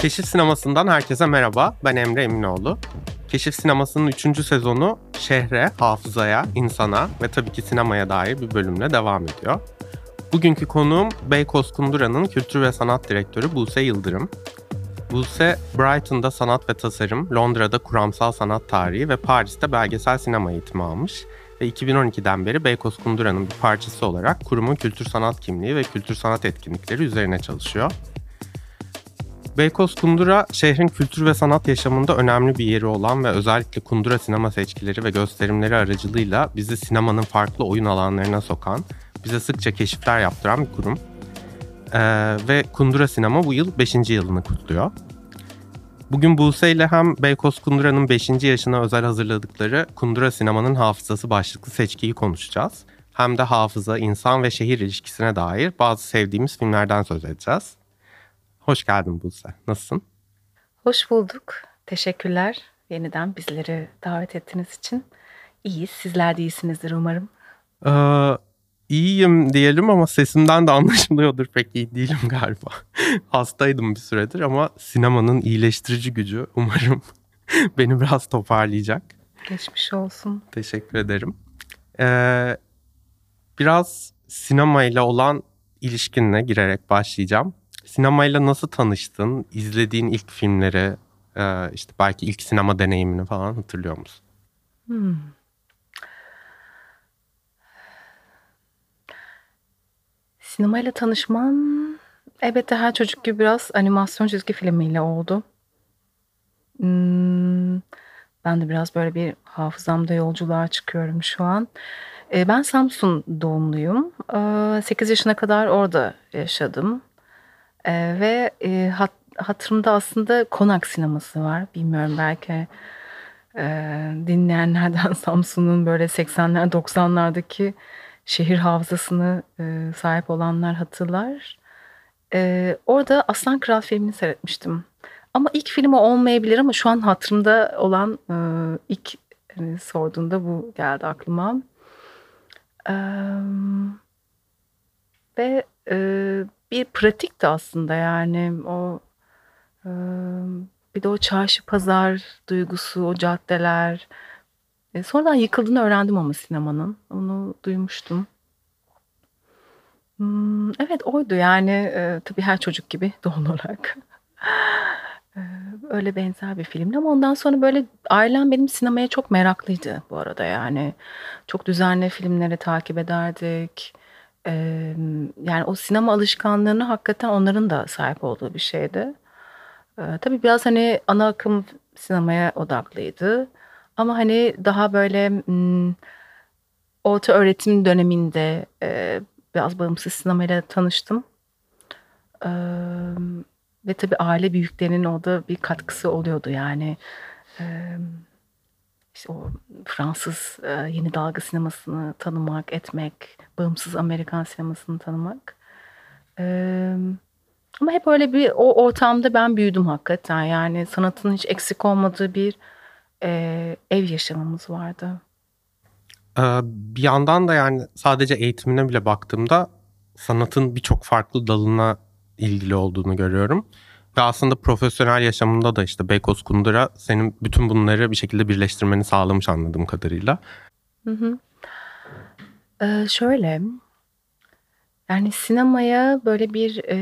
Keşif Sineması'ndan herkese merhaba. Ben Emre Eminoğlu. Keşif Sineması'nın 3. sezonu şehre, hafızaya, insana ve tabii ki sinemaya dair bir bölümle devam ediyor. Bugünkü konuğum Beykoz Kundura'nın kültür ve sanat direktörü Buse Yıldırım. Buse, Brighton'da sanat ve tasarım, Londra'da kuramsal sanat tarihi ve Paris'te belgesel sinema eğitimi almış ve 2012'den beri Beykoz Kundura'nın bir parçası olarak kurumun kültür sanat kimliği ve kültür sanat etkinlikleri üzerine çalışıyor. Beykoz Kundura şehrin kültür ve sanat yaşamında önemli bir yeri olan ve özellikle Kundura sinema seçkileri ve gösterimleri aracılığıyla bizi sinemanın farklı oyun alanlarına sokan, bize sıkça keşifler yaptıran bir kurum. Ee, ve Kundura Sinema bu yıl 5. yılını kutluyor. Bugün Buse ile hem Beykoz Kundura'nın 5. yaşına özel hazırladıkları Kundura Sinema'nın hafızası başlıklı seçkiyi konuşacağız. Hem de hafıza, insan ve şehir ilişkisine dair bazı sevdiğimiz filmlerden söz edeceğiz. Hoş geldin Buse. Nasılsın? Hoş bulduk. Teşekkürler yeniden bizleri davet ettiğiniz için. İyiyiz. Sizler de iyisinizdir umarım. Ee, iyiyim diyelim ama sesimden de anlaşılıyordur pek iyi değilim galiba. Hastaydım bir süredir ama sinemanın iyileştirici gücü umarım beni biraz toparlayacak. Geçmiş olsun. Teşekkür ederim. Ee, biraz sinemayla olan ilişkinle girerek başlayacağım. Sinemayla nasıl tanıştın? İzlediğin ilk filmleri, e, işte belki ilk sinema deneyimini falan hatırlıyor musun? Hmm. Sinemayla tanışmam elbette her çocuk gibi biraz animasyon çizgi filmiyle oldu. Hmm, ben de biraz böyle bir hafızamda yolculuğa çıkıyorum şu an. E, ben Samsun doğumluyum. E, 8 yaşına kadar orada yaşadım. E, ve e, hat, hatırımda aslında konak sineması var. Bilmiyorum belki e, dinleyenlerden Samsun'un böyle 80'ler 90'lardaki şehir hafızasını e, sahip olanlar hatırlar. E, orada Aslan Kral filmini seyretmiştim. Ama ilk filmi olmayabilir ama şu an hatırımda olan e, ilk hani sorduğunda bu geldi aklıma. E, ve e, bir pratik de aslında yani o e, bir de o çarşı pazar duygusu, o caddeler, e, sonradan yıkıldığını öğrendim ama sinemanın. Onu duymuştum. Hmm, evet oydu yani e, tabii her çocuk gibi doğal olarak. öyle benzer bir filmdi ama ondan sonra böyle ailem benim sinemaya çok meraklıydı bu arada yani. Çok düzenli filmleri takip ederdik. E, yani o sinema alışkanlığını hakikaten onların da sahip olduğu bir şeydi. E, tabii biraz hani ana akım sinemaya odaklıydı. Ama hani daha böyle m, orta öğretim döneminde e, biraz bağımsız sinemayla tanıştım. E, ve tabii aile büyüklerinin orada bir katkısı oluyordu yani. E, işte o Fransız e, yeni dalga sinemasını tanımak, etmek, bağımsız Amerikan sinemasını tanımak. E, ama hep öyle bir o ortamda ben büyüdüm hakikaten. Yani sanatın hiç eksik olmadığı bir e, ev yaşamımız vardı. Ee, bir yandan da yani sadece eğitimine bile baktığımda sanatın birçok farklı dalına ilgili olduğunu görüyorum. Ve aslında profesyonel yaşamında da işte Beykoz Kundura senin bütün bunları bir şekilde birleştirmeni sağlamış anladığım kadarıyla. Hı hı. Ee, şöyle yani sinemaya böyle bir e,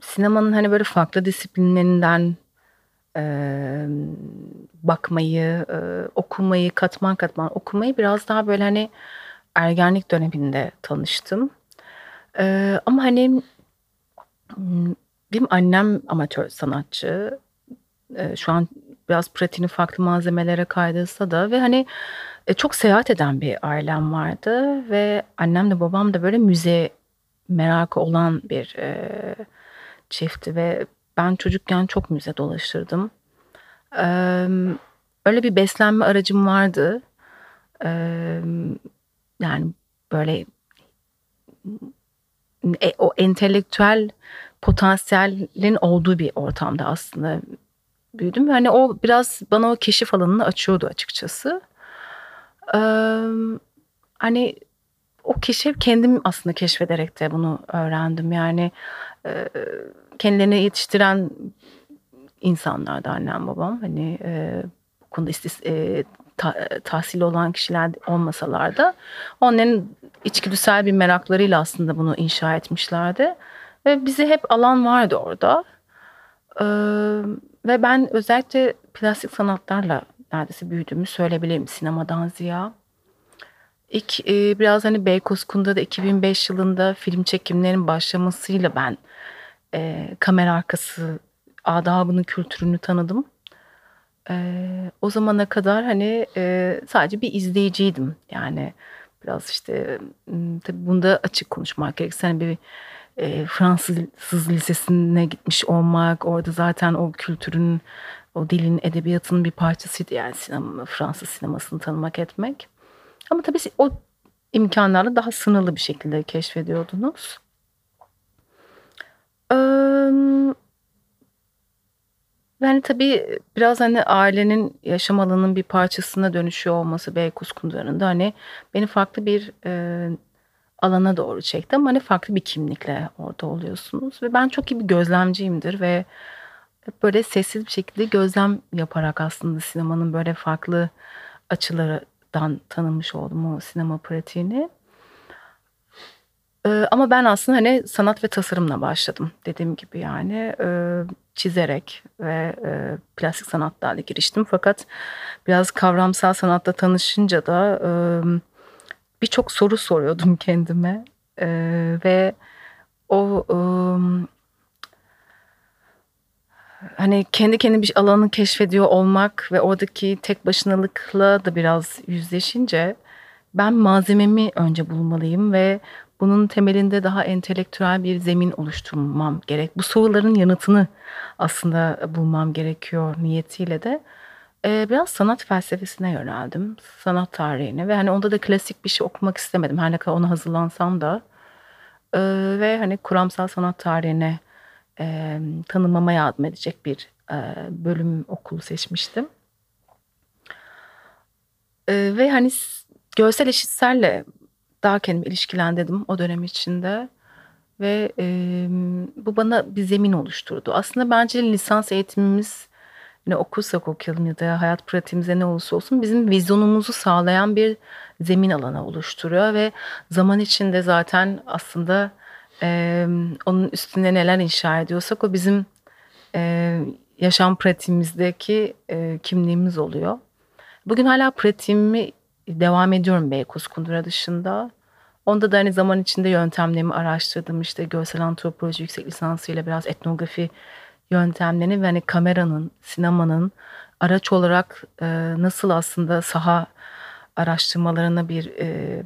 sinemanın hani böyle farklı disiplinlerinden e, bakmayı, e, okumayı, katman katman okumayı biraz daha böyle hani ergenlik döneminde tanıştım. E, ama hani benim annem amatör sanatçı. E, şu an biraz pratiğini farklı malzemelere kaydırsa da ve hani e, çok seyahat eden bir ailem vardı ve annem de babam da böyle müze merakı olan bir e, çiftti ve ben çocukken çok müze dolaşırdım. Ee, öyle bir beslenme aracım vardı. Ee, yani böyle e, o entelektüel potansiyelin olduğu bir ortamda aslında büyüdüm. Yani o biraz bana o keşif alanını açıyordu açıkçası. Ee, hani o keşif kendim aslında keşfederek de bunu öğrendim. Yani e, kendilerini yetiştiren insanlardı annem babam. Hani e, bu konuda istis, e, ta, tahsili olan kişiler olmasalar da onların içgüdüsel bir meraklarıyla aslında bunu inşa etmişlerdi. Ve bize hep alan vardı orada. Ee, ve ben özellikle plastik sanatlarla neredeyse büyüdüğümü söyleyebilirim sinemadan ziya. İlk e, biraz hani Beykoz Kun'da da 2005 yılında film çekimlerinin başlamasıyla ben e, kamera arkası adabını, kültürünü tanıdım. E, o zamana kadar hani e, sadece bir izleyiciydim. Yani biraz işte tabii bunda açık konuşmak gerekirse hani bir e, Fransız lisesine gitmiş olmak, orada zaten o kültürün, o dilin, edebiyatın bir parçasıydı yani sinema, Fransız sinemasını tanımak etmek. Ama tabii o imkanlarla daha sınırlı bir şekilde keşfediyordunuz. Yani tabii biraz hani ailenin yaşam alanının bir parçasına dönüşüyor olması Beykoz Kunduları'nda hani beni farklı bir e, alana doğru çekti ama hani farklı bir kimlikle orada oluyorsunuz ve ben çok iyi bir gözlemciyimdir ve hep böyle sessiz bir şekilde gözlem yaparak aslında sinemanın böyle farklı açılardan tanımış oldum o sinema pratiğini. Ee, ama ben aslında hani sanat ve tasarımla başladım dediğim gibi yani e, çizerek ve e, plastik sanatlarla giriştim. Fakat biraz kavramsal sanatla tanışınca da e, birçok soru soruyordum kendime e, ve o e, hani kendi kendi bir alanı keşfediyor olmak ve oradaki tek başınalıkla da biraz yüzleşince ben malzememi önce bulmalıyım ve bunun temelinde daha entelektüel bir zemin oluşturmam gerek. Bu soruların yanıtını aslında bulmam gerekiyor niyetiyle de biraz sanat felsefesine yöneldim. Sanat tarihine ve hani onda da klasik bir şey okumak istemedim. Her ne kadar ona hazırlansam da. Ve hani kuramsal sanat tarihine e, tanımama yardım edecek bir bölüm okulu seçmiştim. Ve hani görsel eşitselle daha kendimi ilişkilendirdim o dönem içinde. Ve e, bu bana bir zemin oluşturdu. Aslında bence lisans eğitimimiz ne okursak okuyalım ya da hayat pratiğimize ne olursa olsun bizim vizyonumuzu sağlayan bir zemin alanı oluşturuyor ve zaman içinde zaten aslında e, onun üstünde neler inşa ediyorsak o bizim e, yaşam pratiğimizdeki e, kimliğimiz oluyor. Bugün hala pratiğimi devam ediyorum Beykoz Kundura dışında. Onda da hani zaman içinde yöntemlerimi araştırdım. İşte görsel antropoloji yüksek lisansıyla biraz etnografi yöntemlerini ve hani kameranın, sinemanın araç olarak e, nasıl aslında saha araştırmalarına bir e,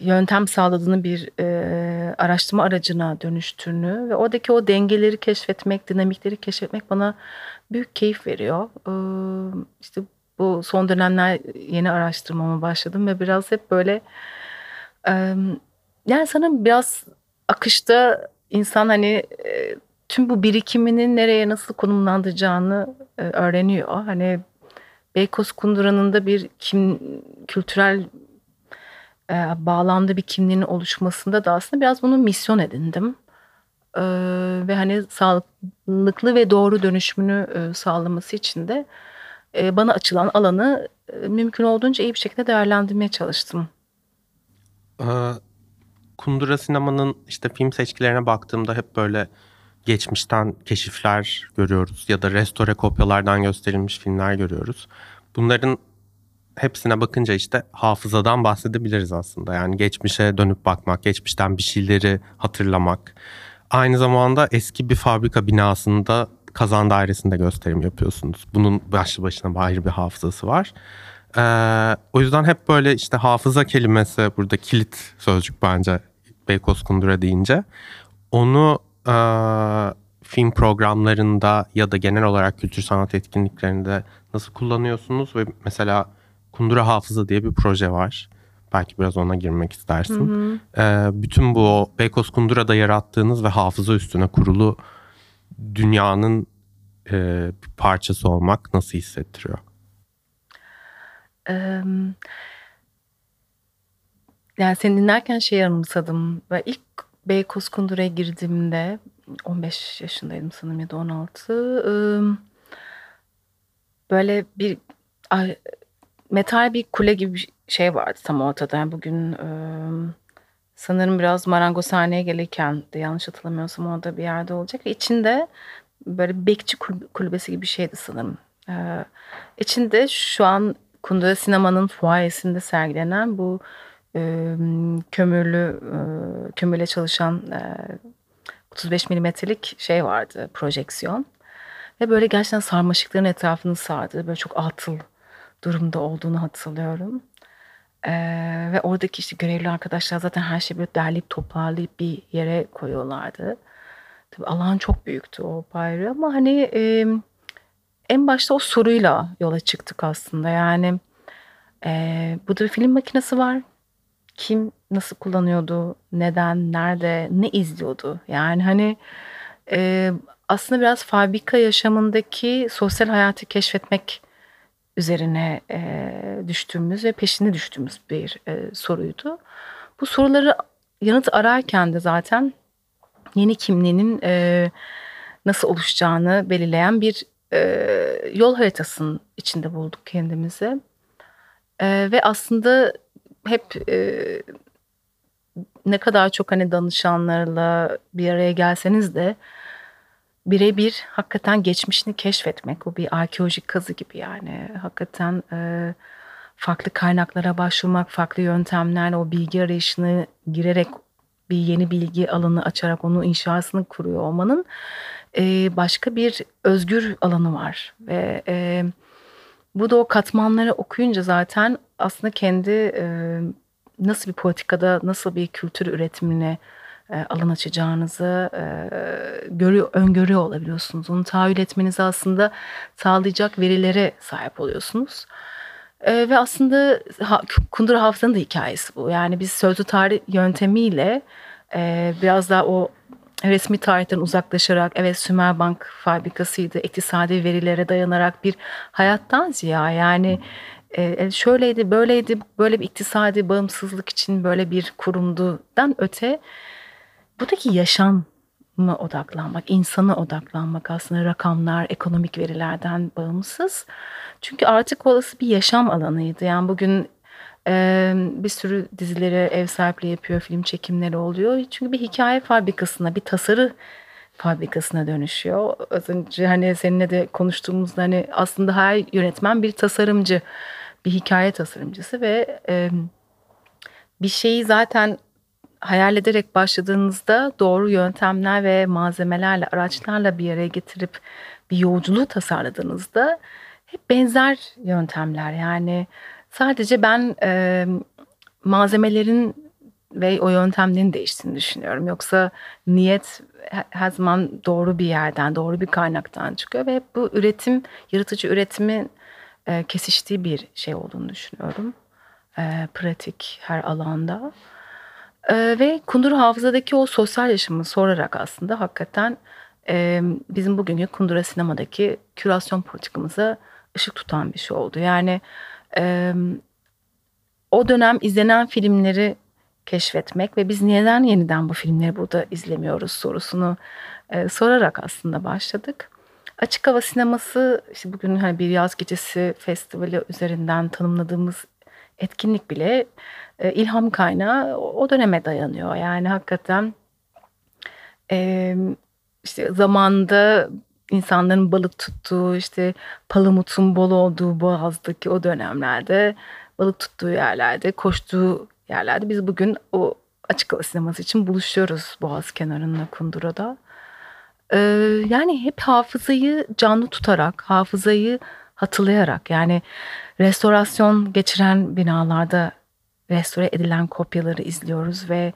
yöntem sağladığını bir e, araştırma aracına dönüştüğünü ve oradaki o dengeleri keşfetmek, dinamikleri keşfetmek bana büyük keyif veriyor. E, işte bu son dönemler yeni araştırmama başladım ve biraz hep böyle e, yani sanırım biraz akışta insan hani e, tüm bu birikiminin nereye nasıl konumlandıracağını e, öğreniyor. Hani Beykoz Kundura'nın da bir kim kültürel e, bağlamda bir kimliğinin oluşmasında da aslında biraz bunu misyon edindim. E, ve hani sağlıklı ve doğru dönüşümünü e, sağlaması için de e, bana açılan alanı e, mümkün olduğunca iyi bir şekilde değerlendirmeye çalıştım. Ee, Kundura sinemanın işte film seçkilerine baktığımda hep böyle geçmişten keşifler görüyoruz ya da restore kopyalardan gösterilmiş filmler görüyoruz. Bunların hepsine bakınca işte hafızadan bahsedebiliriz aslında. Yani geçmişe dönüp bakmak, geçmişten bir şeyleri hatırlamak. Aynı zamanda eski bir fabrika binasında kazan dairesinde gösterim yapıyorsunuz. Bunun başlı başına ayrı bir hafızası var. Ee, o yüzden hep böyle işte hafıza kelimesi burada kilit sözcük bence Beykoz Kundura deyince. Onu e, film programlarında ya da genel olarak kültür sanat etkinliklerinde nasıl kullanıyorsunuz ve mesela Kundura Hafıza diye bir proje var. Belki biraz ona girmek istersin. Hı hı. Ee, bütün bu Beykoz Kundura'da yarattığınız ve hafıza üstüne kurulu dünyanın e, bir parçası olmak nasıl hissettiriyor? Yani seni dinlerken şey anımsadım ve ilk Beykoz Kundura'ya girdiğimde 15 yaşındaydım sanırım ya da 16. Böyle bir metal bir kule gibi bir şey vardı tam ortada. Yani bugün sanırım biraz marangozhaneye gelirken de yanlış hatırlamıyorsam orada bir yerde olacak. İçinde böyle bekçi kulübesi gibi bir şeydi sanırım. İçinde şu an Kundura Sinema'nın fuayesinde sergilenen bu kömürlü kömürle çalışan 35 milimetrelik şey vardı projeksiyon. Ve böyle gerçekten sarmaşıkların etrafını sardı. Böyle çok atıl durumda olduğunu hatırlıyorum. Ee, ve oradaki işte görevli arkadaşlar zaten her şeyi böyle derleyip toparlayıp bir yere koyuyorlardı. Tabii alan çok büyüktü o bayrağı ama hani e, en başta o soruyla yola çıktık aslında. Yani e, burada bir film makinesi var. Kim nasıl kullanıyordu, neden, nerede, ne izliyordu? Yani hani e, aslında biraz fabrika yaşamındaki sosyal hayatı keşfetmek üzerine e, düştüğümüz ve peşinde düştüğümüz bir e, soruydu. Bu soruları yanıt ararken de zaten yeni kimliğinin e, nasıl oluşacağını belirleyen bir e, yol haritasının içinde bulduk kendimizi. E, ve aslında hep e, ne kadar çok hani danışanlarla bir araya gelseniz de birebir hakikaten geçmişini keşfetmek. O bir arkeolojik kazı gibi yani. Hakikaten e, farklı kaynaklara başvurmak, farklı yöntemlerle o bilgi arayışını girerek bir yeni bilgi alanı açarak onu inşasını kuruyor olmanın e, başka bir özgür alanı var. Ve e, bu da o katmanları okuyunca zaten aslında kendi e, nasıl bir politikada, nasıl bir kültür üretimine e, alan açacağınızı e, görüyor, öngörüyor olabiliyorsunuz. Onu tahayyül etmenizi aslında sağlayacak verilere sahip oluyorsunuz. E, ve aslında ha, Kundur Hafıza'nın da hikayesi bu. Yani biz sözlü tarih yöntemiyle e, biraz daha o resmi tarihten uzaklaşarak evet Sümer Bank fabrikasıydı iktisadi verilere dayanarak bir hayattan ziya yani e, şöyleydi böyleydi böyle bir iktisadi bağımsızlık için böyle bir kurumdudan öte buradaki yaşam mı odaklanmak, insana odaklanmak aslında rakamlar, ekonomik verilerden bağımsız. Çünkü artık olası bir yaşam alanıydı. Yani bugün bir sürü dizilere ev sahipliği yapıyor, film çekimleri oluyor. Çünkü bir hikaye fabrikasına, bir tasarı fabrikasına dönüşüyor. Az önce hani seninle de konuştuğumuzda hani aslında her yönetmen bir tasarımcı, bir hikaye tasarımcısı ve bir şeyi zaten hayal ederek başladığınızda doğru yöntemler ve malzemelerle, araçlarla bir yere getirip bir yolculuğu tasarladığınızda hep benzer yöntemler. Yani sadece ben e, malzemelerin ve o yöntemlerin değiştiğini düşünüyorum. Yoksa niyet her zaman doğru bir yerden, doğru bir kaynaktan çıkıyor ve bu üretim, yaratıcı üretimin e, kesiştiği bir şey olduğunu düşünüyorum. E, pratik her alanda. Ee, ve Kundur Hafıza'daki o sosyal yaşamı sorarak aslında hakikaten e, bizim bugünkü Kundura Sinema'daki kürasyon politikamıza ışık tutan bir şey oldu. Yani e, o dönem izlenen filmleri keşfetmek ve biz neden yeniden bu filmleri burada izlemiyoruz sorusunu e, sorarak aslında başladık. Açık hava sineması işte bugün hani bir yaz gecesi festivali üzerinden tanımladığımız etkinlik bile e, ilham kaynağı o döneme dayanıyor. Yani hakikaten e, işte zamanda insanların balık tuttuğu işte palamutun bol olduğu boğazdaki o dönemlerde balık tuttuğu yerlerde koştuğu yerlerde biz bugün o açık hava sineması için buluşuyoruz Boğaz kenarında Kundura'da. Ee, yani hep hafızayı canlı tutarak, hafızayı hatırlayarak yani restorasyon geçiren binalarda restore edilen kopyaları izliyoruz ve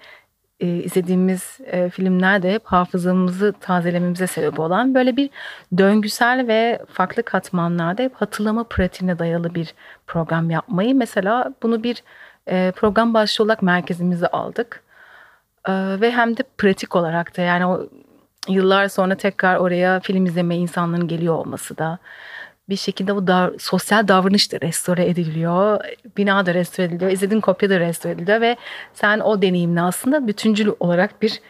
e, izlediğimiz e, filmler hep hafızamızı tazelememize sebep olan böyle bir döngüsel ve farklı katmanlarda hep hatırlama pratiğine dayalı bir program yapmayı mesela bunu bir e, program başlığı olarak merkezimize aldık. E, ve hem de pratik olarak da yani o yıllar sonra tekrar oraya film izleme insanların geliyor olması da bir şekilde bu da, sosyal davranış da restore ediliyor. Bina da restore ediliyor. izlediğin kopya da restore ediliyor ve sen o deneyimle aslında bütüncül olarak bir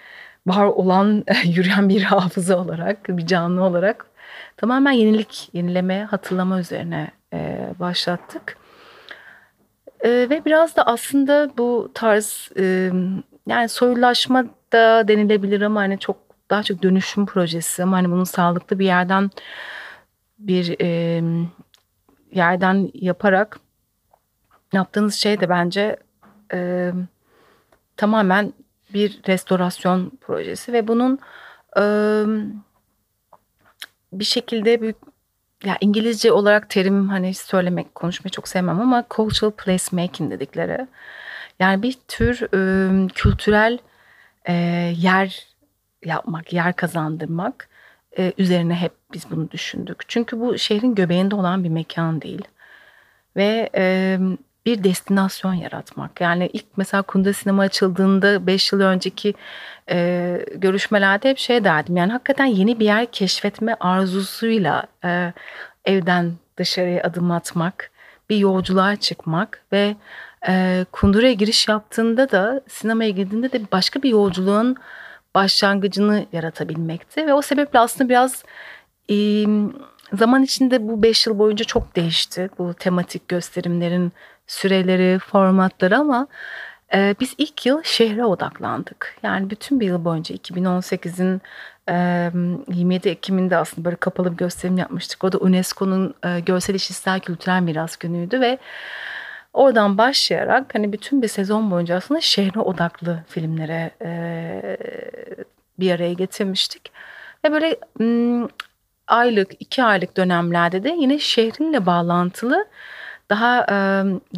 var olan yürüyen bir hafıza olarak, bir canlı olarak tamamen yenilik, yenileme, hatırlama üzerine e, başlattık. E, ve biraz da aslında bu tarz e, yani soyulaşma da denilebilir ama hani çok daha çok dönüşüm projesi ama hani bunun sağlıklı bir yerden bir e, yerden yaparak yaptığınız şey de bence e, tamamen bir restorasyon projesi ve bunun e, bir şekilde büyük ya İngilizce olarak terim hani söylemek konuşmayı çok sevmem ama cultural placemaking dedikleri yani bir tür e, kültürel e, yer yapmak, yer kazandırmak e, üzerine hep biz bunu düşündük. Çünkü bu şehrin göbeğinde olan bir mekan değil ve e, bir destinasyon yaratmak. Yani ilk mesela Kunda Sinema açıldığında 5 yıl önceki e, görüşmelerde hep şey derdim. Yani hakikaten yeni bir yer keşfetme arzusuyla e, evden dışarıya adım atmak, bir yolculuğa çıkmak ve e, Kundura'ya giriş yaptığında da sinemaya girdiğinde de başka bir yolculuğun başlangıcını yaratabilmekti. Ve o sebeple aslında biraz e, zaman içinde bu 5 yıl boyunca çok değişti. Bu tematik gösterimlerin süreleri, formatları ama e, biz ilk yıl şehre odaklandık. Yani bütün bir yıl boyunca 2018'in e, 27 Ekim'inde aslında böyle kapalı bir gösterim yapmıştık. O da UNESCO'nun görsel işitsel kültürel miras günüydü ve oradan başlayarak hani bütün bir sezon boyunca aslında şehre odaklı filmlere e, bir araya getirmiştik. Ve böyle m, aylık, iki aylık dönemlerde de yine şehrinle bağlantılı daha e,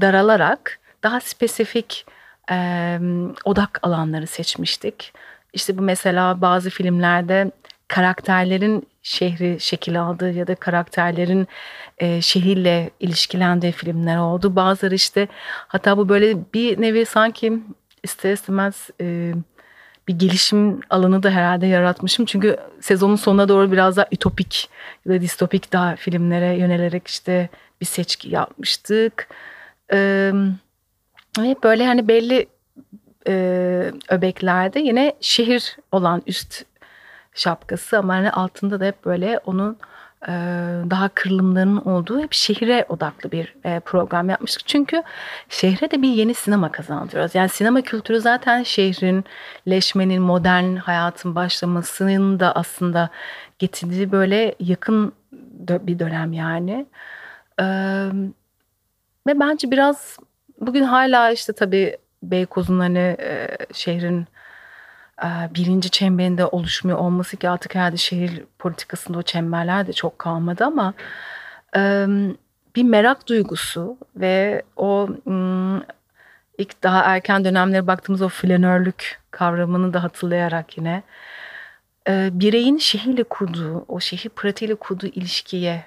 daralarak daha spesifik e, odak alanları seçmiştik. İşte bu mesela bazı filmlerde karakterlerin şehri şekil aldığı ya da karakterlerin e, şehirle ilişkilendiği filmler oldu. Bazıları işte hatta bu böyle bir nevi sanki ister istemez e, bir gelişim alanı da herhalde yaratmışım. Çünkü sezonun sonuna doğru biraz daha ütopik ya da distopik daha filmlere yönelerek işte bir seçki yapmıştık. Ee, hep böyle hani belli e, öbeklerde yine şehir olan üst şapkası ama hani altında da hep böyle onun e, daha kırılımlarının olduğu hep şehire odaklı bir e, program yapmıştık. Çünkü şehre de bir yeni sinema kazandırıyoruz. Yani sinema kültürü zaten şehrin, leşmenin, modern hayatın başlamasının da aslında getirdiği böyle yakın bir dönem yani. Ee, ve bence biraz bugün hala işte tabii Beykoz'un hani e, şehrin e, birinci çemberinde oluşmuyor olması ki artık herhalde şehir politikasında o çemberler de çok kalmadı ama e, bir merak duygusu ve o m, ilk daha erken dönemlere baktığımız o flanörlük kavramını da hatırlayarak yine e, bireyin şehirle kurduğu, o şehir pratiğiyle kurduğu ilişkiye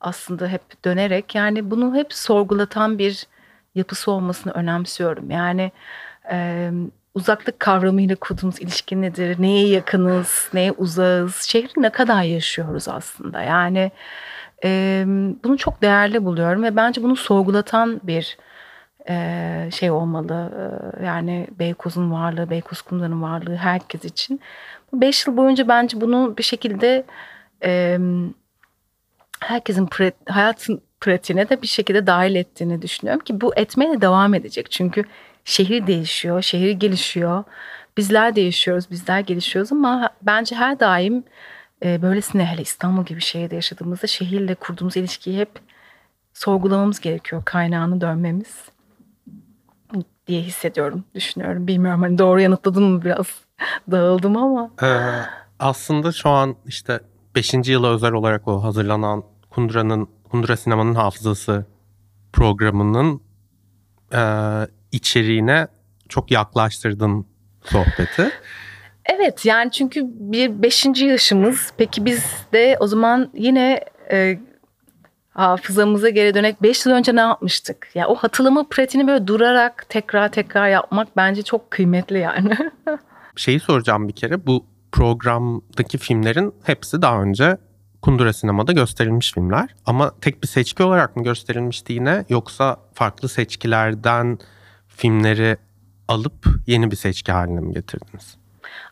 aslında hep dönerek yani bunu hep sorgulatan bir yapısı olmasını önemsiyorum. Yani uzaklık kavramıyla kurduğumuz ilişki nedir? Neye yakınız? Neye uzağız? Şehri ne kadar yaşıyoruz aslında? Yani e, bunu çok değerli buluyorum ve bence bunu sorgulatan bir e, şey olmalı. E, yani Beykoz'un varlığı, Beykoz Kumları'nın varlığı herkes için. Beş yıl boyunca bence bunu bir şekilde e, herkesin prat, hayatın pratiğine de bir şekilde dahil ettiğini düşünüyorum ki bu etmeye devam edecek. Çünkü şehir değişiyor, şehir gelişiyor. Bizler değişiyoruz, bizler gelişiyoruz ama bence her daim e, böylesine hele İstanbul gibi şehirde yaşadığımızda şehirle kurduğumuz ilişkiyi hep sorgulamamız gerekiyor. Kaynağını dönmemiz diye hissediyorum, düşünüyorum. Bilmiyorum hani doğru yanıtladım mı biraz dağıldım ama. Ee, aslında şu an işte 5. yıla özel olarak o hazırlanan Kundura'nın Kundura Sinema'nın Hafızası programının e, içeriğine çok yaklaştırdın sohbeti. Evet yani çünkü bir beşinci yaşımız. Peki biz de o zaman yine e, hafızamıza geri dönek 5 yıl önce ne yapmıştık? Ya yani o hatırlama pratiğini böyle durarak tekrar tekrar yapmak bence çok kıymetli yani. Şeyi soracağım bir kere bu programdaki filmlerin hepsi daha önce Kundura Sinema'da gösterilmiş filmler. Ama tek bir seçki olarak mı gösterilmişti yine yoksa farklı seçkilerden filmleri alıp yeni bir seçki haline mi getirdiniz?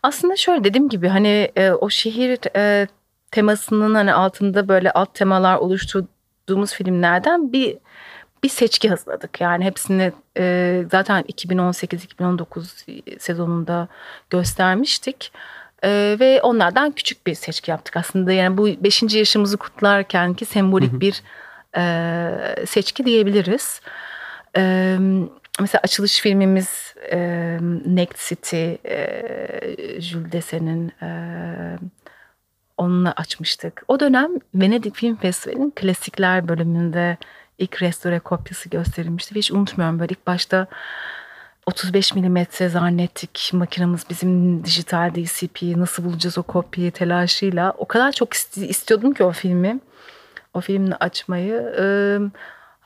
Aslında şöyle dediğim gibi hani e, o şehir e, temasının hani altında böyle alt temalar oluşturduğumuz filmlerden bir bir seçki hazırladık. Yani hepsini e, zaten 2018-2019 sezonunda göstermiştik. E, ve onlardan küçük bir seçki yaptık aslında. Yani bu 5. yaşımızı kutlarken ki sembolik hı hı. bir e, seçki diyebiliriz. E, mesela açılış filmimiz e, Next City, e, Jules Desse'nin e, onunla açmıştık. O dönem Venedik Film Festivali'nin klasikler bölümünde ilk restore kopyası gösterilmişti. Ve hiç unutmuyorum böyle ilk başta 35 milimetre zannettik makinamız bizim dijital DCP nasıl bulacağız o kopyayı telaşıyla. O kadar çok istiyordum ki o filmi. O filmle açmayı.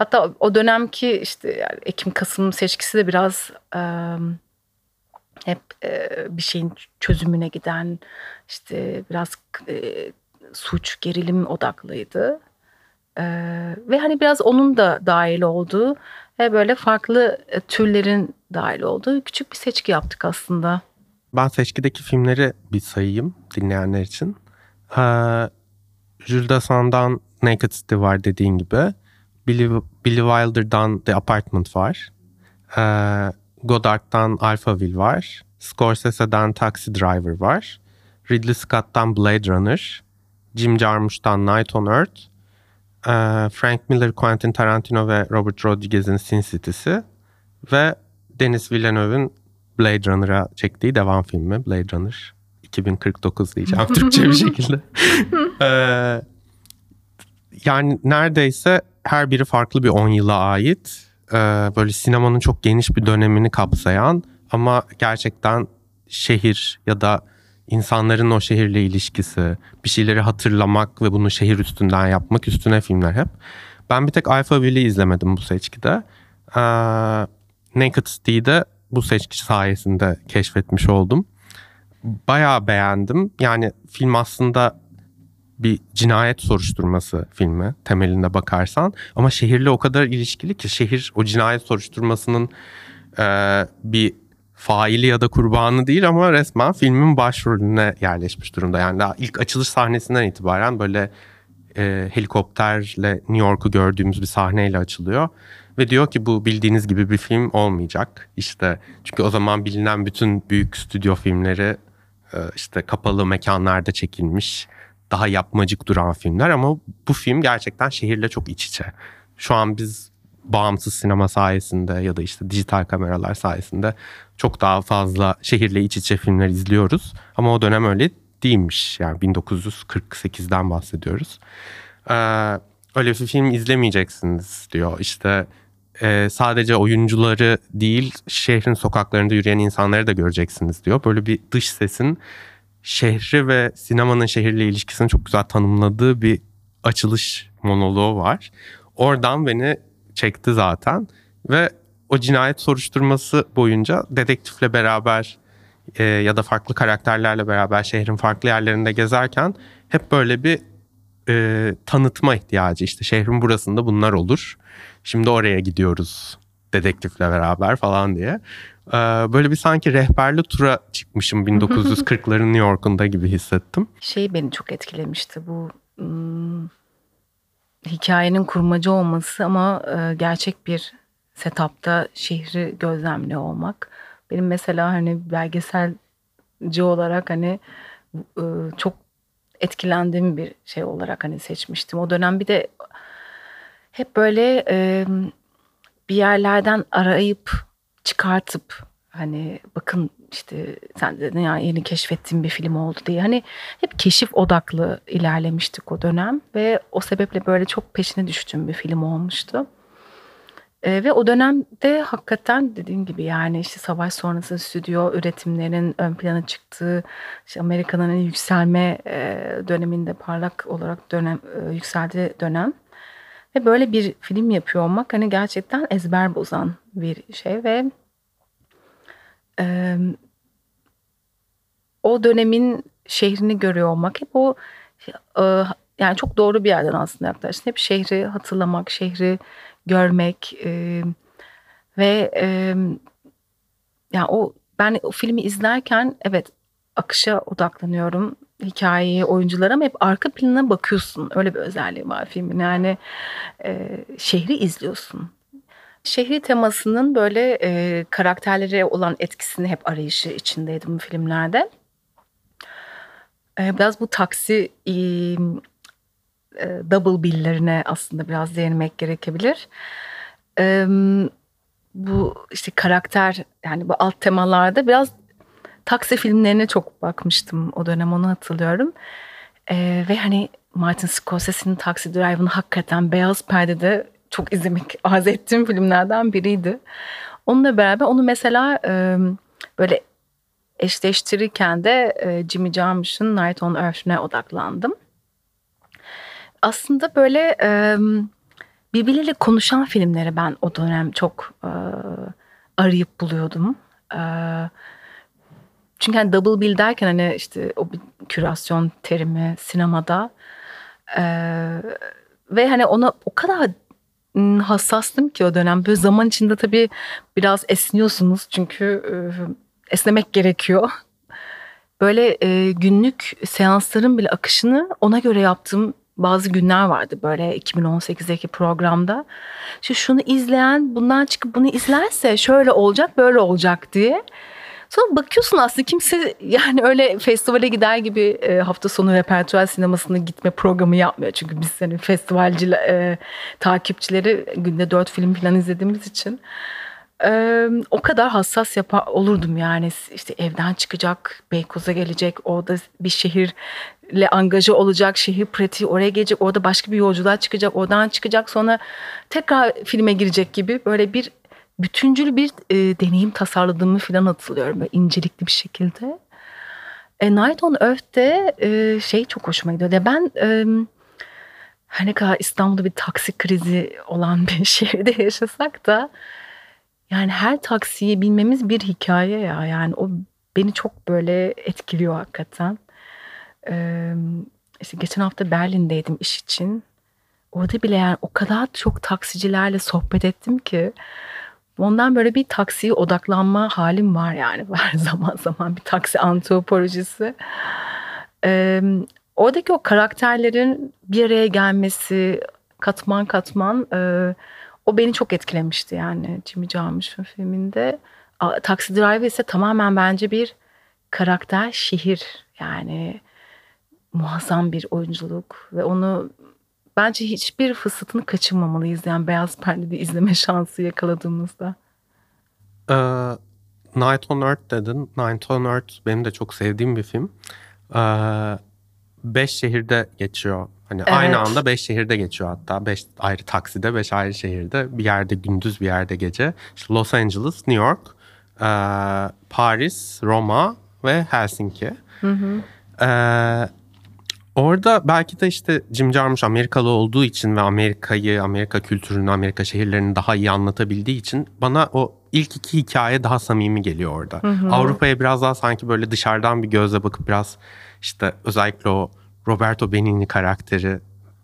Hatta o dönemki işte yani Ekim-Kasım seçkisi de biraz hep bir şeyin çözümüne giden işte biraz suç gerilim odaklıydı. Ee, ve hani biraz onun da dahil olduğu ve böyle farklı e, türlerin dahil olduğu küçük bir seçki yaptık aslında. Ben seçkideki filmleri bir sayayım dinleyenler için. Ee, Jules Dassin'dan Naked City var dediğin gibi. Billy, Billy Wilder'dan The Apartment var. Ee, Godard'dan Alphaville var. Scorsese'den Taxi Driver var. Ridley Scott'tan Blade Runner. Jim Jarmusch'tan Night on Earth. Ee, Frank Miller, Quentin Tarantino ve Robert Rodriguez'in Sin City'si ve Denis Villeneuve'ün Blade Runner'a çektiği devam filmi Blade Runner 2049 diyeceğim Türkçe bir şekilde. ee, yani neredeyse her biri farklı bir 10 yıla ait. Böyle sinemanın çok geniş bir dönemini kapsayan ama gerçekten şehir ya da insanların o şehirle ilişkisi, bir şeyleri hatırlamak ve bunu şehir üstünden yapmak üstüne filmler hep. Ben bir tek Alphaville'i izlemedim bu seçkide. Ee, Naked City'yi de bu seçki sayesinde keşfetmiş oldum. Bayağı beğendim. Yani film aslında bir cinayet soruşturması filmi temelinde bakarsan. Ama şehirle o kadar ilişkili ki şehir o cinayet soruşturmasının e, bir faili ya da kurbanı değil ama resmen filmin başrolüne yerleşmiş durumda. Yani daha ilk açılış sahnesinden itibaren böyle e, helikopterle New York'u gördüğümüz bir sahneyle açılıyor. Ve diyor ki bu bildiğiniz gibi bir film olmayacak. İşte çünkü o zaman bilinen bütün büyük stüdyo filmleri e, işte kapalı mekanlarda çekilmiş. Daha yapmacık duran filmler ama bu film gerçekten şehirle çok iç içe. Şu an biz bağımsız sinema sayesinde ya da işte dijital kameralar sayesinde çok daha fazla şehirle iç içe filmler izliyoruz. Ama o dönem öyle değilmiş. Yani 1948'den bahsediyoruz. Ee, öyle bir film izlemeyeceksiniz diyor. İşte e, sadece oyuncuları değil şehrin sokaklarında yürüyen insanları da göreceksiniz diyor. Böyle bir dış sesin şehri ve sinemanın şehirle ilişkisini çok güzel tanımladığı bir açılış monoloğu var. Oradan beni çekti zaten ve o cinayet soruşturması boyunca dedektifle beraber e, ya da farklı karakterlerle beraber şehrin farklı yerlerinde gezerken hep böyle bir e, tanıtma ihtiyacı işte şehrin burasında bunlar olur. Şimdi oraya gidiyoruz dedektifle beraber falan diye. E, böyle bir sanki rehberli tura çıkmışım 1940'ların New York'unda gibi hissettim. Şey beni çok etkilemişti bu hmm, hikayenin kurmacı olması ama e, gerçek bir setupta şehri gözlemliyor olmak. Benim mesela hani belgeselci olarak hani e, çok etkilendiğim bir şey olarak hani seçmiştim. O dönem bir de hep böyle e, bir yerlerden arayıp çıkartıp hani bakın işte sen dedin ya yeni keşfettiğim bir film oldu diye. Hani hep keşif odaklı ilerlemiştik o dönem ve o sebeple böyle çok peşine düştüğüm bir film olmuştu. E, ve o dönemde hakikaten dediğim gibi yani işte savaş sonrası stüdyo üretimlerinin ön plana çıktığı, işte Amerika'nın yükselme e, döneminde parlak olarak dönem e, yükseldiği dönem ve böyle bir film yapıyor olmak hani gerçekten ezber bozan bir şey ve e, o dönemin şehrini görüyor olmak hep o e, yani çok doğru bir yerden aslında yaklaştın. Hep şehri hatırlamak, şehri görmek e, ve e, yani o ben o filmi izlerken evet akışa odaklanıyorum. Hikayeyi, oyunculara ama hep arka planına bakıyorsun. Öyle bir özelliği var filmin. Yani e, şehri izliyorsun. Şehri temasının böyle e, karakterlere olan etkisini hep arayışı içindeydim bu filmlerde. E, biraz bu taksi e, double bill'lerine aslında biraz değinmek gerekebilir. E, bu işte karakter yani bu alt temalarda biraz taksi filmlerine çok bakmıştım o dönem onu hatırlıyorum. Ee, ve hani Martin Scorsese'nin Taxi Drive'ını hakikaten beyaz perdede çok izlemek arz ettiğim filmlerden biriydi. Onunla beraber onu mesela e, böyle eşleştirirken de e, Jimmy Jarmusch'un Night on Earth'üne odaklandım. Aslında böyle e, birbirleriyle konuşan filmleri ben o dönem çok e, arayıp buluyordum. E, çünkü hani double bill derken hani işte o bir kürasyon terimi sinemada e, ve hani ona o kadar hassastım ki o dönem. Böyle zaman içinde tabii biraz esniyorsunuz çünkü e, esnemek gerekiyor. Böyle e, günlük seansların bile akışını ona göre yaptığım bazı günler vardı böyle 2018'deki programda. İşte şunu izleyen bundan çıkıp bunu izlerse şöyle olacak böyle olacak diye. Sonra bakıyorsun aslında kimse yani öyle festivale gider gibi e, hafta sonu repertuar sinemasına gitme programı yapmıyor. Çünkü biz hani festivalci e, takipçileri günde dört film falan izlediğimiz için e, o kadar hassas yapar olurdum yani işte evden çıkacak Beykoz'a gelecek orada bir şehirle angaja olacak şehir pratiği oraya gelecek orada başka bir yolculuğa çıkacak oradan çıkacak sonra tekrar filme girecek gibi böyle bir bütüncül bir e, deneyim tasarladığımı falan hatırlıyorum böyle incelikli bir şekilde. E, Night on Earth'te e, şey çok hoşuma gidiyor. Ben e, her ne kadar İstanbul'da bir taksi krizi olan bir şehirde yaşasak da yani her taksiyi bilmemiz bir hikaye ya. Yani o beni çok böyle etkiliyor hakikaten. Ee, işte geçen hafta Berlin'deydim iş için. Orada bile yani o kadar çok taksicilerle sohbet ettim ki ondan böyle bir taksiye odaklanma halim var yani var zaman zaman bir taksi antropolojisi. Ee, oradaki o karakterlerin bir araya gelmesi katman katman e, o beni çok etkilemişti yani Jimmy Jarmusch'un filminde. Taxi Driver ise tamamen bence bir karakter şehir yani muazzam bir oyunculuk ve onu bence hiçbir fırsatını kaçırmamalıyız yani beyaz perdede izleme şansı yakaladığımızda. Ee, Night on Earth dedin. Night on Earth benim de çok sevdiğim bir film. Ee, beş şehirde geçiyor Hani evet. aynı anda beş şehirde geçiyor hatta. Beş ayrı takside, beş ayrı şehirde. Bir yerde gündüz, bir yerde gece. İşte Los Angeles, New York, e, Paris, Roma ve Helsinki. Hı hı. E, orada belki de işte Jim Jarmusch Amerikalı olduğu için ve Amerika'yı, Amerika kültürünü, Amerika şehirlerini daha iyi anlatabildiği için bana o ilk iki hikaye daha samimi geliyor orada. Avrupa'ya biraz daha sanki böyle dışarıdan bir gözle bakıp biraz işte özellikle o Roberto Benigni karakteri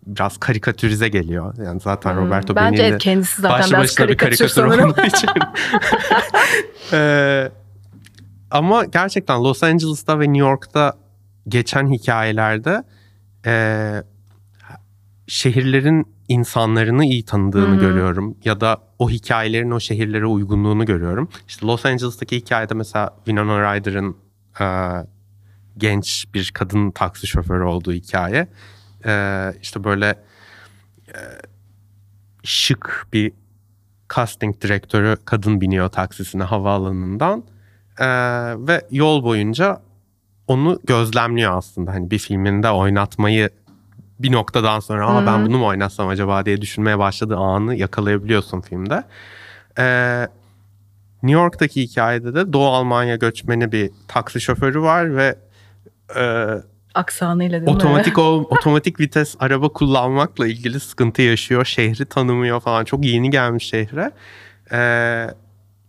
biraz karikatürize geliyor. Yani zaten hmm, Roberto Bence Benigni kendisi zaten biraz karikatür, bir karikatür olduğu için. ee, ama gerçekten Los Angeles'ta ve New York'ta geçen hikayelerde e, şehirlerin insanlarını iyi tanıdığını hmm. görüyorum. Ya da o hikayelerin o şehirlere uygunluğunu görüyorum. İşte Los Angeles'taki hikayede mesela Winona Ryder'ın e, genç bir kadın taksi şoförü olduğu hikaye. Ee, işte böyle e, şık bir casting direktörü kadın biniyor taksisine havaalanından ee, ve yol boyunca onu gözlemliyor aslında. Hani bir filminde oynatmayı bir noktadan sonra ama ben bunu mu oynatsam acaba diye düşünmeye başladığı anı yakalayabiliyorsun filmde. Ee, New York'taki hikayede de Doğu Almanya göçmeni bir taksi şoförü var ve e, aksanıyla değil otomatik mi? o otomatik vites araba kullanmakla ilgili sıkıntı yaşıyor. Şehri tanımıyor falan. Çok yeni gelmiş şehre. Ee,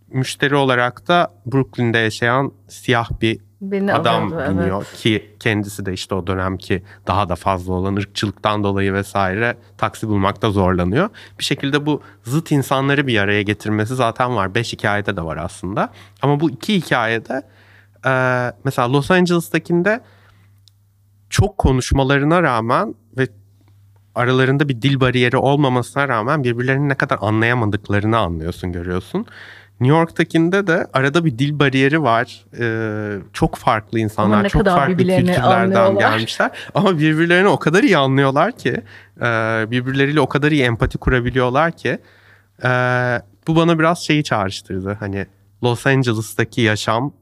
müşteri olarak da Brooklyn'de yaşayan siyah bir Beni adam alırdı, biniyor evet. ki kendisi de işte o dönemki daha da fazla olan ırkçılıktan dolayı vesaire taksi bulmakta zorlanıyor. Bir şekilde bu zıt insanları bir araya getirmesi zaten var. Beş hikayede de var aslında. Ama bu iki hikayede Ee, mesela Los Angeles'takinde çok konuşmalarına rağmen ve aralarında bir dil bariyeri olmamasına rağmen birbirlerini ne kadar anlayamadıklarını anlıyorsun, görüyorsun. New York'takinde de arada bir dil bariyeri var. Ee, çok farklı insanlar, çok farklı kültürlerden gelmişler. Ama birbirlerini o kadar iyi anlıyorlar ki, e, birbirleriyle o kadar iyi empati kurabiliyorlar ki. E, bu bana biraz şeyi çağrıştırdı. Hani Los Angeles'taki yaşam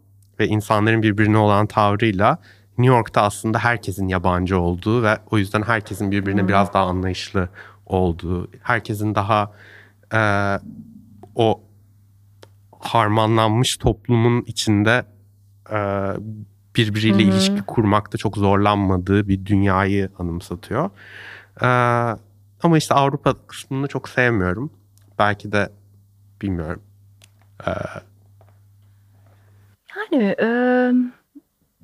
ve insanların birbirine olan tavrıyla New York'ta aslında herkesin yabancı olduğu ve o yüzden herkesin birbirine hmm. biraz daha anlayışlı olduğu, herkesin daha e, o harmanlanmış toplumun içinde e, birbiriyle hmm. ilişki kurmakta çok zorlanmadığı bir dünyayı anımsatıyor. E, ama işte Avrupa kısmını çok sevmiyorum. Belki de bilmiyorum. E, yani e,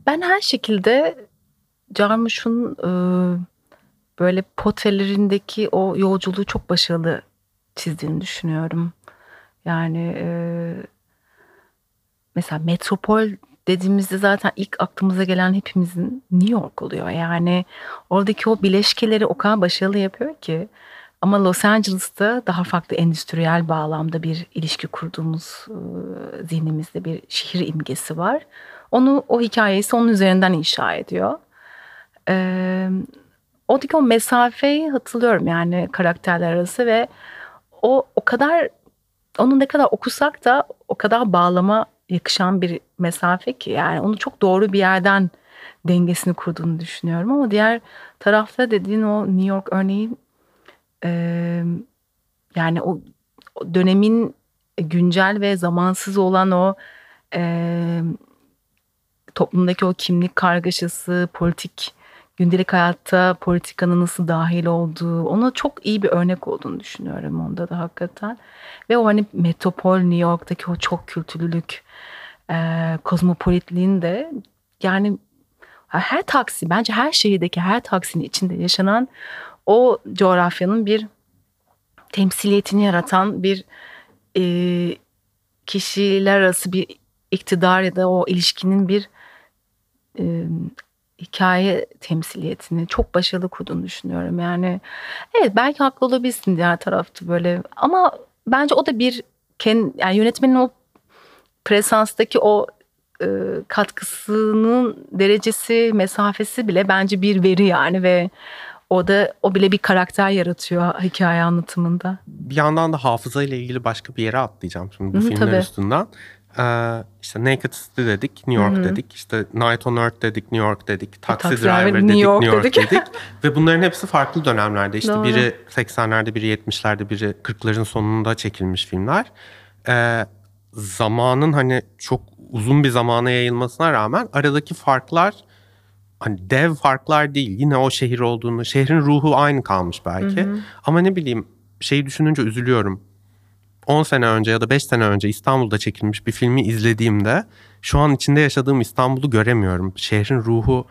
ben her şekilde Carmuş'un e, böyle potelerindeki o yolculuğu çok başarılı çizdiğini düşünüyorum. Yani e, mesela metropol dediğimizde zaten ilk aklımıza gelen hepimizin New York oluyor. Yani oradaki o bileşkeleri o kadar başarılı yapıyor ki. Ama Los Angeles'ta daha farklı endüstriyel bağlamda bir ilişki kurduğumuz e, zihnimizde bir şehir imgesi var. Onu o hikayesi onun üzerinden inşa ediyor. Ee, oradaki o mesafeyi hatırlıyorum yani karakterler arası ve o o kadar onu ne kadar okusak da o kadar bağlama yakışan bir mesafe ki. Yani onu çok doğru bir yerden dengesini kurduğunu düşünüyorum. Ama diğer tarafta dediğin o New York örneği e, yani o, o dönemin güncel ve zamansız olan o e, toplumdaki o kimlik kargaşası, politik gündelik hayatta politikanın nasıl dahil olduğu ona çok iyi bir örnek olduğunu düşünüyorum onda da hakikaten. Ve o hani metropol New York'taki o çok kültürlülük, e, kozmopolitliğin de yani her taksi bence her şehirdeki her taksinin içinde yaşanan o coğrafyanın bir temsiliyetini yaratan bir e, kişiler arası bir iktidar ya da o ilişkinin bir e, hikaye temsiliyetini çok başarılı kurduğunu düşünüyorum. Yani evet belki haklı olabilirsin diğer tarafta böyle ama bence o da bir kendi, yani yönetmenin o presanstaki o e, katkısının derecesi, mesafesi bile bence bir veri yani ve o da o bile bir karakter yaratıyor hikaye anlatımında. Bir yandan da hafıza ile ilgili başka bir yere atlayacağım şimdi bu Hı, filmler tabii. üstünden. Ee, işte Naked City dedik, New York Hı-hı. dedik. İşte Night on Earth dedik, New York dedik. Taxi, Taxi Driver, dedik, New York, New York dedik. dedik. Ve bunların hepsi farklı dönemlerde. İşte Doğru. biri 80'lerde, biri 70'lerde, biri 40'ların sonunda çekilmiş filmler. Ee, zamanın hani çok uzun bir zamana yayılmasına rağmen aradaki farklar hani dev farklar değil. Yine o şehir olduğunu, şehrin ruhu aynı kalmış belki. Hı hı. Ama ne bileyim şeyi düşününce üzülüyorum 10 sene önce ya da 5 sene önce İstanbul'da çekilmiş bir filmi izlediğimde şu an içinde yaşadığım İstanbul'u göremiyorum. Şehrin ruhu,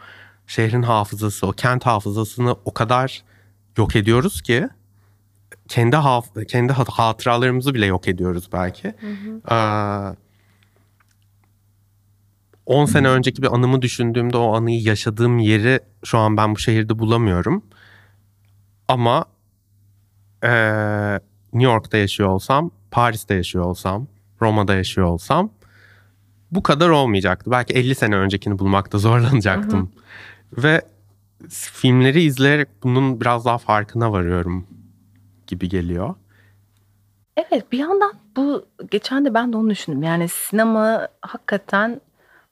şehrin hafızası, o kent hafızasını o kadar yok ediyoruz ki kendi haf kendi hatıralarımızı bile yok ediyoruz belki. Hı hı. Ee, 10 sene önceki bir anımı düşündüğümde o anıyı yaşadığım yeri şu an ben bu şehirde bulamıyorum. Ama ee, New York'ta yaşıyor olsam Paris'te yaşıyor olsam, Roma'da yaşıyor olsam bu kadar olmayacaktı. Belki 50 sene öncekini bulmakta zorlanacaktım. Hı hı. Ve filmleri izleyerek bunun biraz daha farkına varıyorum gibi geliyor. Evet bir yandan bu geçen de ben de onu düşündüm. Yani sinema hakikaten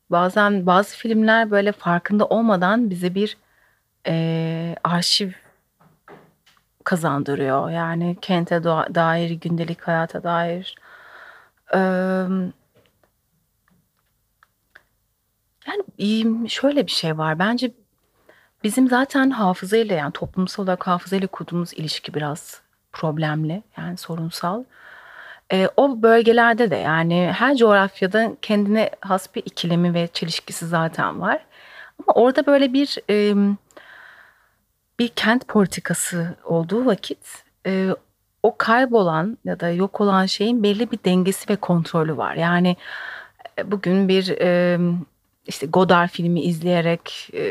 bazen bazı filmler böyle farkında olmadan bize bir e, arşiv kazandırıyor. Yani kente dair, gündelik hayata dair. yani şöyle bir şey var. Bence bizim zaten hafızayla yani toplumsal olarak hafızayla kurduğumuz ilişki biraz problemli. Yani sorunsal. E, o bölgelerde de yani her coğrafyada kendine has bir ikilemi ve çelişkisi zaten var. Ama orada böyle bir e, bir kent politikası olduğu vakit e, o kaybolan ya da yok olan şeyin belli bir dengesi ve kontrolü var. Yani e, bugün bir e, işte Godard filmi izleyerek e,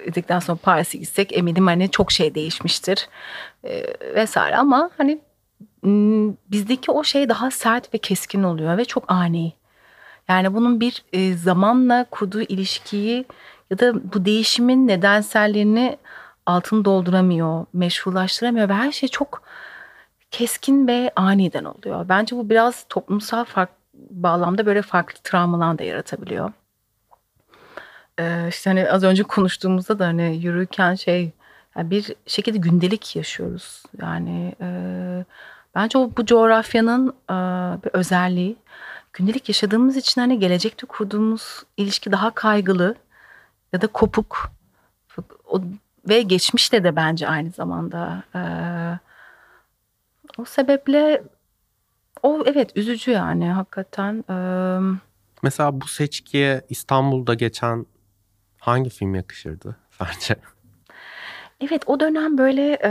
izledikten sonra Paris'e gitsek eminim hani çok şey değişmiştir e, vesaire ama hani bizdeki o şey daha sert ve keskin oluyor ve çok ani. Yani bunun bir e, zamanla kurduğu ilişkiyi ya da bu değişimin nedensellerini altını dolduramıyor, meşrulaştıramıyor ve her şey çok keskin ve aniden oluyor. Bence bu biraz toplumsal fark, bağlamda böyle farklı travmalar da yaratabiliyor. Ee, işte hani az önce konuştuğumuzda da hani yürürken şey yani bir şekilde gündelik yaşıyoruz. Yani e, bence o bu coğrafyanın e, bir özelliği. Gündelik yaşadığımız için hani gelecekte kurduğumuz ilişki daha kaygılı ya da kopuk. O, ve geçmişte de bence aynı zamanda. E, o sebeple o evet üzücü yani hakikaten. E, Mesela bu seçkiye İstanbul'da geçen hangi film yakışırdı bence? Evet o dönem böyle e,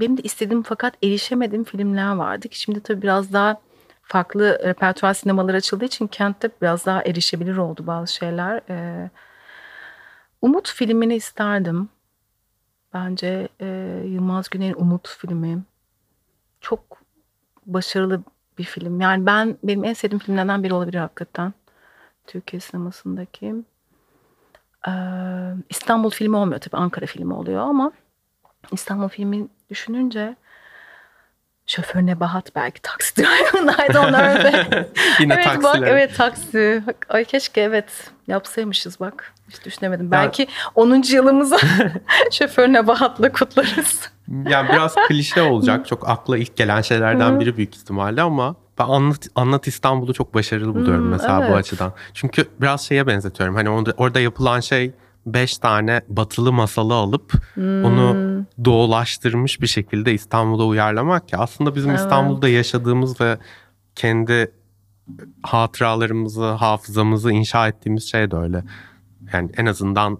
benim de istediğim fakat erişemediğim filmler vardı ki şimdi tabii biraz daha farklı repertuar sinemalar açıldığı için kentte biraz daha erişebilir oldu bazı şeyler. E, Umut filmini isterdim. Bence e, Yılmaz Güney'in Umut filmi çok başarılı bir film. Yani ben benim en sevdiğim filmlerden biri olabilir hakikaten. Türkiye sinemasındaki. Ee, İstanbul filmi olmuyor tabii Ankara filmi oluyor ama İstanbul filmi düşününce Şoför Nebahat belki taksi driver'ındaydı onlar da. Yine evet, taksiler. bak evet taksi. Ay keşke evet yapsaymışız bak. Hiç düşünemedim. Belki 10. yılımızı Şoför Nebahat'la kutlarız. Yani biraz klişe olacak. Çok akla ilk gelen şeylerden biri büyük ihtimalle ama ben Anlat, Anlat İstanbul'u çok başarılı buluyorum Hmm, mesela bu evet. açıdan. Çünkü biraz şeye benzetiyorum. Hani orada, orada yapılan şey beş tane batılı masalı alıp Hmm. onu doğulaştırmış bir şekilde İstanbul'a uyarlamak ya aslında bizim Evet. İstanbul'da yaşadığımız ve kendi hatıralarımızı, hafızamızı inşa ettiğimiz şey de öyle. Yani en azından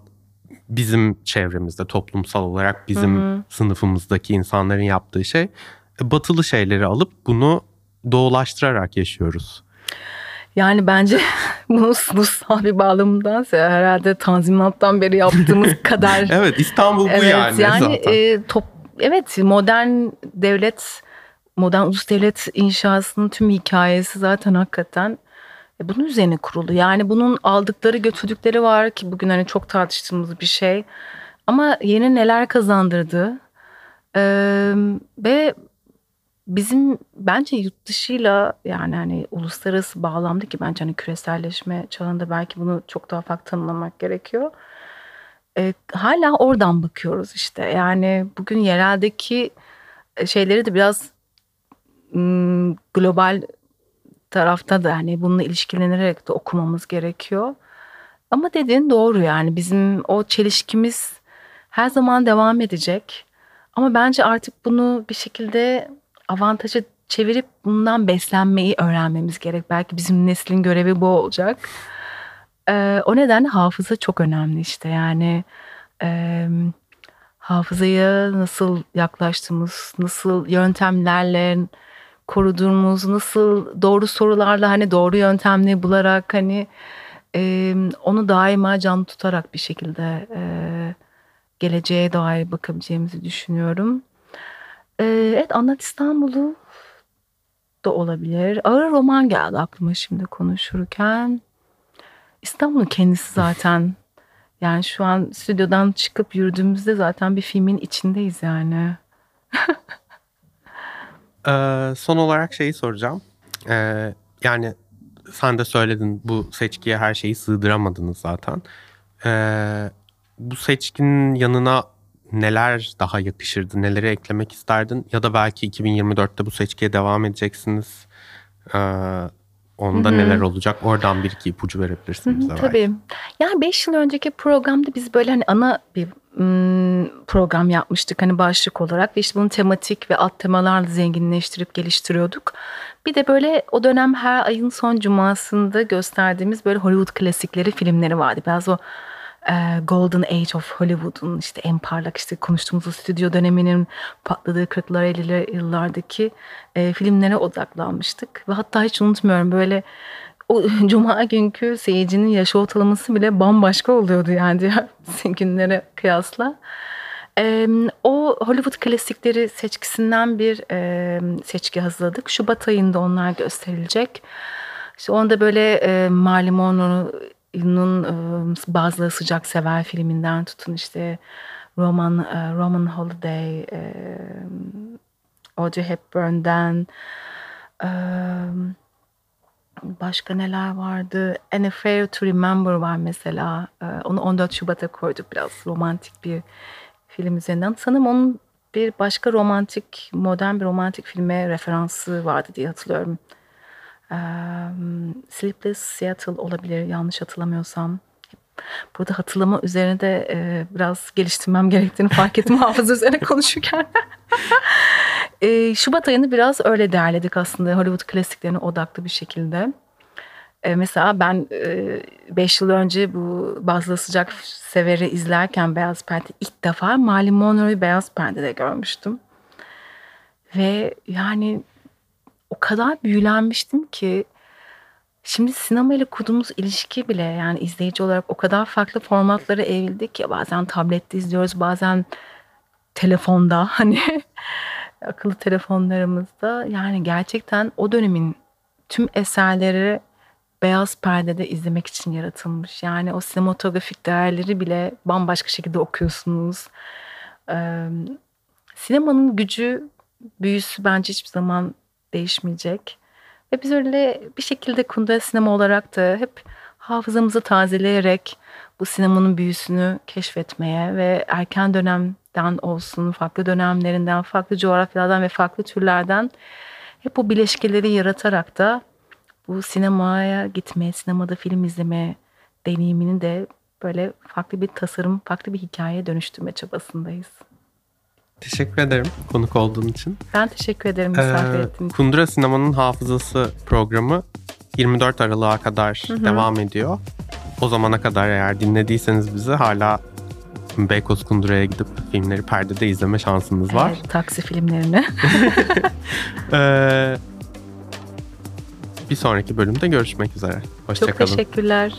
bizim çevremizde toplumsal olarak bizim sınıfımızdaki insanların yaptığı şey e, batılı şeyleri alıp bunu doğulaştırarak yaşıyoruz. Yani bence bunu sınıfsal bir bağlamından herhalde Tanzimat'tan beri yaptığımız kadar Evet İstanbul bu Evet yani, yani zaten. e, top, evet modern devlet modern ulus devlet inşasının tüm hikayesi zaten hakikaten e, bunun üzerine kurulu. Yani bunun aldıkları götürdükleri var ki bugün hani çok tartıştığımız bir şey. Ama yeni neler kazandırdı E, ve bizim bence yurt dışıyla yani hani uluslararası bağlamda ki bence hani küreselleşme çağında belki bunu çok daha farklı tanımlamak gerekiyor. E, hala oradan bakıyoruz işte. Yani bugün yereldeki e, şeyleri de biraz mm, global tarafta da hani bununla ilişkilenerek de okumamız gerekiyor. Ama dediğin doğru yani bizim o çelişkimiz her zaman devam edecek. Ama bence artık bunu bir şekilde avantaja çevirip bundan beslenmeyi öğrenmemiz gerek. Belki bizim neslin görevi bu olacak. Ee, o nedenle hafıza çok önemli işte yani e, hafızaya nasıl yaklaştığımız, nasıl yöntemlerle koruduğumuz, nasıl doğru sorularla hani doğru yöntemleri bularak hani e, onu daima canlı tutarak bir şekilde e, geleceğe dair bakabileceğimizi düşünüyorum. E, evet Anlat İstanbul'u da olabilir. Ağır roman geldi aklıma şimdi konuşurken. İstanbul'un kendisi zaten yani şu an stüdyodan çıkıp yürüdüğümüzde zaten bir filmin içindeyiz yani. Ee, son olarak şeyi soracağım. Ee, yani sen de söyledin bu seçkiye her şeyi sığdıramadınız zaten. Ee, bu seçkinin yanına neler daha yakışırdı, neleri eklemek isterdin? Ya da belki 2024'te bu seçkiye devam edeceksiniz. Ee, onda Hı hı. neler olacak? Oradan bir iki ipucu verebilirsin bize belki. Tabii. Yani 5 yıl önceki programda biz böyle hani ana bir program yapmıştık hani başlık olarak ve işte bunu tematik ve alt temalarla zenginleştirip geliştiriyorduk. Bir de böyle o dönem her ayın son cumasında gösterdiğimiz böyle Hollywood klasikleri filmleri vardı. Biraz o Golden Age of Hollywood'un işte en parlak işte konuştuğumuz stüdyo döneminin patladığı 40'lar 50'ler yıllardaki e, filmlere odaklanmıştık. Ve hatta hiç unutmuyorum böyle o cuma günkü seyircinin yaş ortalaması bile bambaşka oluyordu yani diğer günlere kıyasla. Ee, o Hollywood klasikleri seçkisinden bir e, seçki hazırladık. Şubat ayında onlar gösterilecek. İşte onda böyle e, Marley Monroe'nun e, bazıları sıcak sever filminden tutun işte Roman e, Roman Holiday, Audrey Hepburn'den başka neler vardı? An Affair to Remember var mesela. Onu 14 Şubat'a koyduk biraz romantik bir film üzerinden. Sanırım onun bir başka romantik, modern bir romantik filme referansı vardı diye hatırlıyorum. Sleepless Seattle olabilir yanlış hatırlamıyorsam. Burada hatırlama üzerine de e, biraz geliştirmem gerektiğini fark ettim hafıza üzerine konuşurken. e, Şubat ayını biraz öyle değerledik aslında Hollywood klasiklerine odaklı bir şekilde. E, mesela ben 5 e, yıl önce bu Bazılı Sıcak Sever'i izlerken Beyaz Perde ilk defa Marilyn Monroe'yu Beyaz Perde'de görmüştüm. Ve yani o kadar büyülenmiştim ki şimdi sinema ile kurduğumuz ilişki bile yani izleyici olarak o kadar farklı formatlara evrildik ki bazen tablette izliyoruz bazen telefonda hani akıllı telefonlarımızda yani gerçekten o dönemin tüm eserleri beyaz perdede izlemek için yaratılmış. Yani o sinematografik değerleri bile bambaşka şekilde okuyorsunuz. Ee, sinemanın gücü, büyüsü bence hiçbir zaman değişmeyecek. Ve biz öyle bir şekilde Kunda sinema olarak da hep hafızamızı tazeleyerek bu sinemanın büyüsünü keşfetmeye ve erken dönemden olsun, farklı dönemlerinden, farklı coğrafyalardan ve farklı türlerden hep bu bileşkeleri yaratarak da bu sinemaya gitme, sinemada film izleme deneyimini de böyle farklı bir tasarım, farklı bir hikayeye dönüştürme çabasındayız. Teşekkür ederim konuk olduğun için. Ben teşekkür ederim misafir ee, ettiğin Kundura Sinema'nın Hafızası programı 24 Aralık'a kadar Hı-hı. devam ediyor. O zamana kadar eğer dinlediyseniz bizi hala Beykoz Kundura'ya gidip filmleri perdede izleme şansınız var. Evet, taksi filmlerini. ee, bir sonraki bölümde görüşmek üzere. Hoşçakalın. Çok teşekkürler.